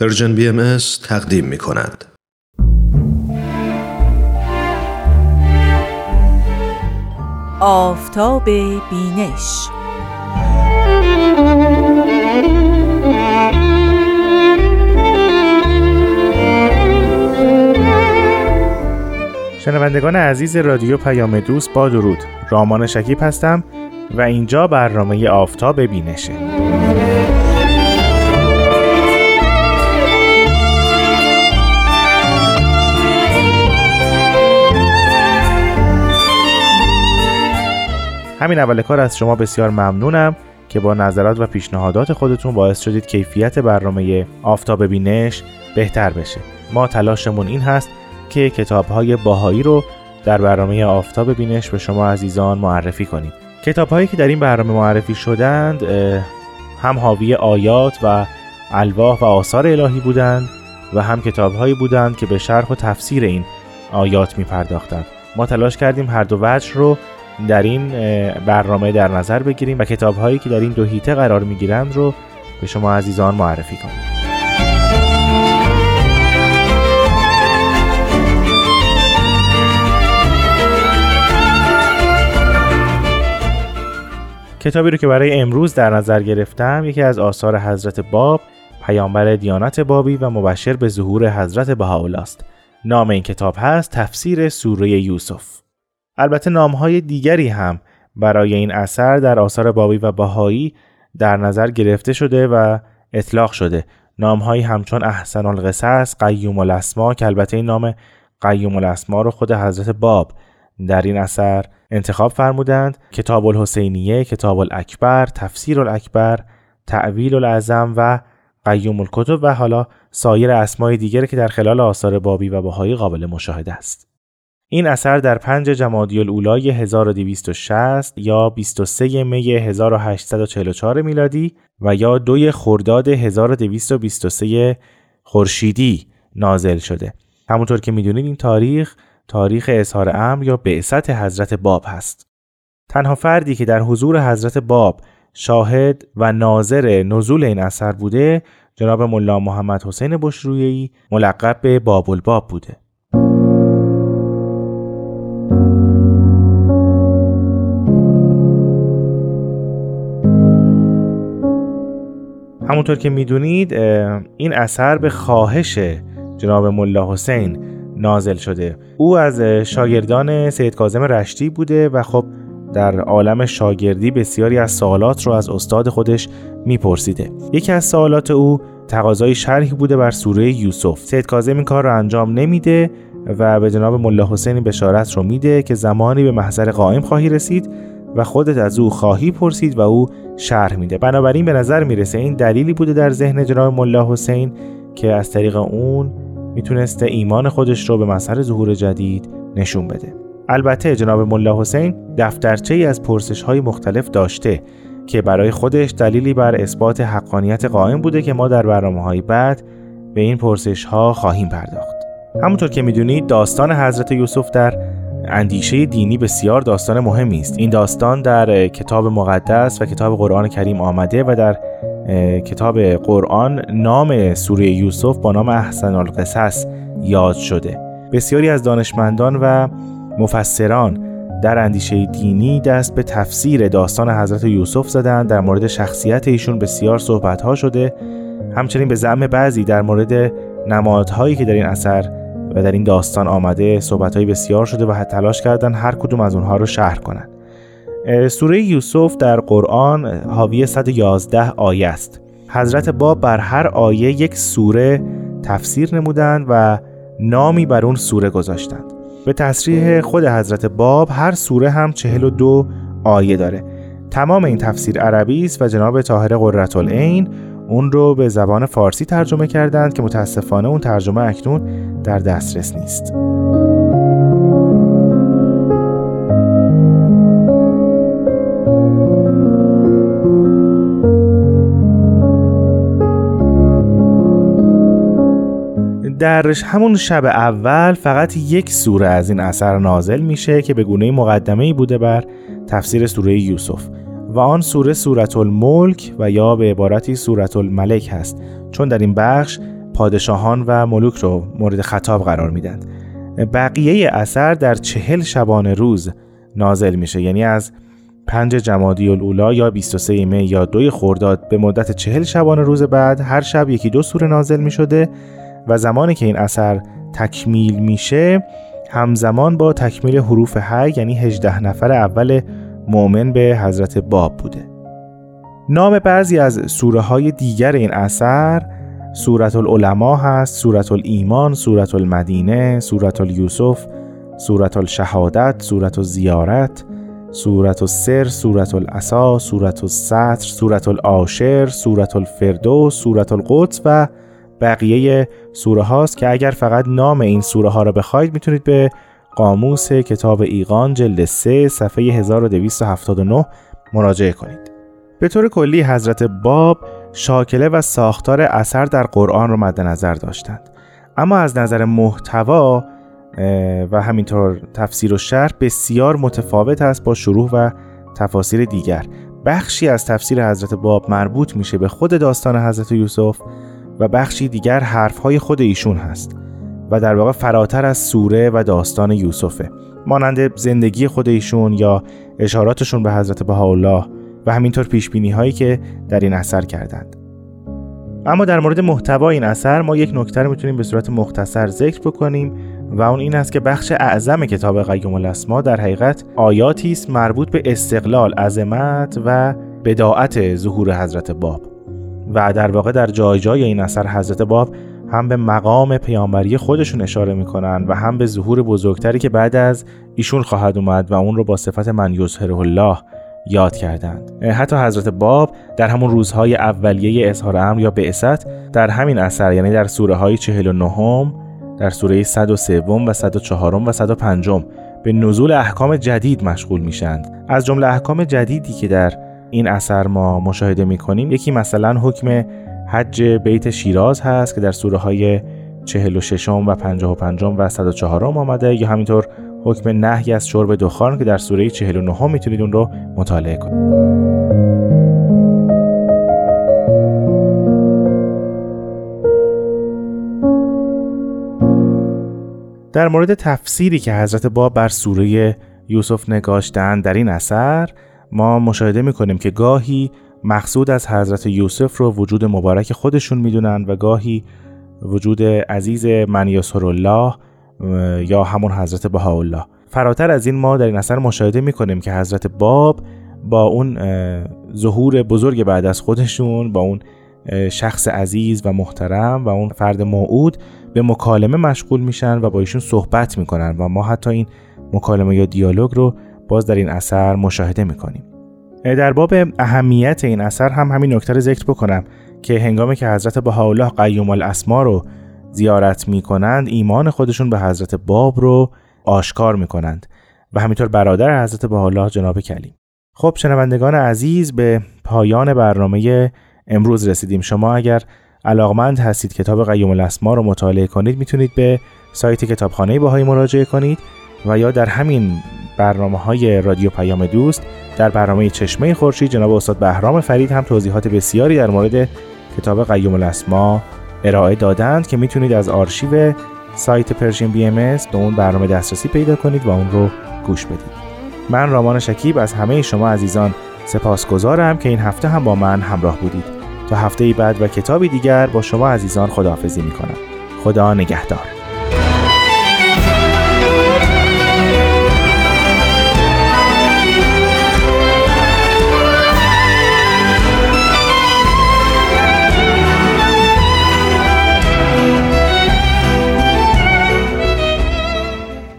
Persian BMS تقدیم می کند. آفتاب بینش. شنوندگان عزیز رادیو پیام دوست با درود. رامان شکیب هستم و اینجا برنامه آفتاب بینشه. همین اول کار از شما بسیار ممنونم که با نظرات و پیشنهادات خودتون باعث شدید کیفیت برنامه آفتاب بینش بهتر بشه. ما تلاشمون این هست که کتاب های باهایی رو در برنامه آفتاب بینش به شما عزیزان معرفی کنیم. کتاب هایی که در این برنامه معرفی شدند هم حاوی آیات و الواح و آثار الهی بودند و هم کتاب هایی بودند که به شرح و تفسیر این آیات می پرداختند ما تلاش کردیم هر دو وجه رو در این برنامه در نظر بگیریم و کتاب هایی که در این دو هیته قرار می گیرند رو به شما عزیزان معرفی کنیم. کتابی رو که برای امروز در نظر گرفتم یکی از آثار حضرت باب پیامبر دیانت بابی و مبشر به ظهور حضرت بهاءالله است نام این کتاب هست تفسیر سوره یوسف. البته نامهای دیگری هم برای این اثر در آثار بابی و بهایی در نظر گرفته شده و اطلاق شده. نامهایی همچون احسن القصص قیوم الاسما که البته این نام قیوم الاسما رو خود حضرت باب در این اثر انتخاب فرمودند کتاب الحسینیه کتاب الاکبر تفسیر الاکبر تعویل العظم و قیوم الکتب و حالا سایر اسمای دیگری که در خلال آثار بابی و بهایی قابل مشاهده است. این اثر در 5 جمادی الاولای 1260 یا 23 می 1844 میلادی و یا دوی خرداد 1223 خورشیدی نازل شده. همونطور که می‌دونید این تاریخ تاریخ اظهار امر یا بعثت حضرت باب هست. تنها فردی که در حضور حضرت باب شاهد و ناظر نزول این اثر بوده جناب ملا محمد حسین بشرویی ملقب به باب الباب بوده. همونطور که می‌دونید این اثر به خواهش جناب ملا حسین نازل شده. او از شاگردان سید کازم رشتی بوده و خب در عالم شاگردی بسیاری از سوالات رو از استاد خودش میپرسیده. یکی از سوالات او تقاضای شرحی بوده بر سوره یوسف. سید کازم این کار رو انجام نمیده و به جناب ملا حسین بشارت رو میده که زمانی به محضر قائم خواهی رسید و خودت از او خواهی پرسید و او شرح میده. بنابراین به نظر می‌رسه این دلیلی بوده در ذهن جناب ملا حسین که از طریق اون می‌تونسته ایمان خودش رو به مسئله ظهور جدید نشون بده. البته جناب ملا حسین دفترچه ای از پرسش های مختلف داشته که برای خودش دلیلی بر اثبات حقانیت قائم بوده که ما در برنامه های بعد به این پرسش ها خواهیم پرداخت. همونطور که می‌دونید داستان حضرت یوسف در اندیشه دینی بسیار داستان مهمی است. این داستان در کتاب مقدس و کتاب قرآن کریم آمده و در کتاب قرآن نام سوره یوسف با نام احسن القصص یاد شده. بسیاری از دانشمندان و مفسران در اندیشه دینی دست به تفسیر داستان حضرت یوسف زدند. در مورد شخصیت ایشون بسیار صحبت ها شده. همچنین به زعم بعضی در مورد نمادهایی که در این اثر و در این داستان آمده صحبت بسیار شده و تلاش کردن هر کدوم از اونها رو شهر کنند سوره یوسف در قرآن حاوی 111 آیه است. حضرت باب بر هر آیه یک سوره تفسیر نمودند و نامی بر اون سوره گذاشتند. به تصریح خود حضرت باب هر سوره هم 42 آیه داره. تمام این تفسیر عربی است و جناب طاهر قرةالعین اون رو به زبان فارسی ترجمه کردند که متاسفانه اون ترجمه اکنون در دسترس نیست. در همون شب اول فقط یک سوره از این اثر نازل میشه که به گونه مقدمه ای بوده بر تفسیر سوره یوسف و آن سوره سورت الملک و یا به عبارتی سورت الملک هست چون در این بخش پادشاهان و ملوک رو مورد خطاب قرار میدن بقیه اثر در چهل شبانه روز نازل میشه یعنی از پنج جمادی الاولا یا 23 می یا دوی خرداد به مدت چهل شبانه روز بعد هر شب یکی دو سوره نازل می شده و زمانی که این اثر تکمیل میشه همزمان با تکمیل حروف حی یعنی 18 نفر اول مؤمن به حضرت باب بوده. نام بعضی از سوره های دیگر این اثر سورت العلماء هست سورت الایمان سورت المدینه سورت الیوسف سورت الشهادت سورت الزیارت سورت السر سورت الاسا سورت السطر سورت العاشر سورت الفردوس سورت القدس و بقیه سوره هاست که اگر فقط نام این سوره ها را بخواید می‌تونید به قاموس کتاب ایقان جلد 3 صفحه 1279 مراجعه کنید. به طور کلی حضرت باب شاکله و ساختار اثر در قرآن رو مد نظر داشتند. اما از نظر محتوا و همینطور تفسیر و شرح بسیار متفاوت است با شروع و تفاسیر دیگر. بخشی از تفسیر حضرت باب مربوط میشه به خود داستان حضرت یوسف و بخشی دیگر حرفهای خود ایشون هست. و در واقع فراتر از سوره و داستان یوسفه. مانند زندگی خود ایشون یا اشاراتشون به حضرت بهاءالله و همینطور پیش هایی که در این اثر کردند. اما در مورد محتوا این اثر ما یک نکته رو می‌تونیم به صورت مختصر ذکر بکنیم و اون این است که بخش اعظم کتاب قیوم الاسما در حقیقت آیاتی است مربوط به استقلال عظمت و بداعت ظهور حضرت باب. و در واقع در جای جای این اثر حضرت باب هم به مقام پیامبری خودشون اشاره می‌کنن و هم به ظهور بزرگتری که بعد از ایشون خواهد اومد و اون رو با صفت من یظهره الله یاد کردند. حتی حضرت باب در همون روزهای اولیه اظهار امر یا بعثت در همین اثر یعنی در سوره های 49 در سوره 103 و 104 و 105 به نزول احکام جدید مشغول میشند از جمله احکام جدیدی که در این اثر ما مشاهده می‌کنیم یکی مثلا حکم حج بیت شیراز هست که در سوره های 46 و 55 و 104 آمده یا همینطور حکم نهی از شرب دخان که در سوره 49 می‌تونید اون رو مطالعه کنید. در مورد تفسیری که حضرت باب بر سوره یوسف نگاشتند در این اثر ما مشاهده می‌کنیم که گاهی مقصود از حضرت یوسف رو وجود مبارک خودشون می‌دونن و گاهی وجود عزیز من الله یا همون حضرت بهاءالله. فراتر از این ما در این اثر مشاهده می‌کنیم که حضرت باب با اون ظهور بزرگ بعد از خودشون با اون شخص عزیز و محترم و اون فرد موعود به مکالمه مشغول میشن و با ایشون صحبت می‌کنن و ما حتی این مکالمه یا دیالوگ رو باز در این اثر مشاهده می‌کنیم. در باب اهمیت این اثر هم همین نکته رو ذکر بکنم که هنگامی که حضرت بهاءالله قیوم الاسما رو زیارت می‌کنند ایمان خودشون به حضرت باب رو آشکار می‌کنند و همینطور برادر حضرت بهاءالله جناب کلیم. خب شنوندگان عزیز به پایان برنامه امروز رسیدیم. شما اگر علاقمند هستید کتاب قیوم الاسما رو مطالعه کنید می‌تونید به سایت کتابخانه باهایی مراجعه کنید و یا در همین برنامه های رادیو پیام دوست. در برنامه چشمه خورشید جناب استاد بهرام فرید هم توضیحات بسیاری در مورد کتاب قیوم الاسما ارائه دادند که می‌تونید از آرشیو سایت پرژین بی ام به اون برنامه دسترسی پیدا کنید و اون رو گوش بدید. من رامان شکیب از همه شما عزیزان سپاسگزارم که این هفته هم با من همراه بودید. تا هفته بعد و کتابی دیگر با شما عزیزان خداحافظی می‌کنم. خدا نگهدار.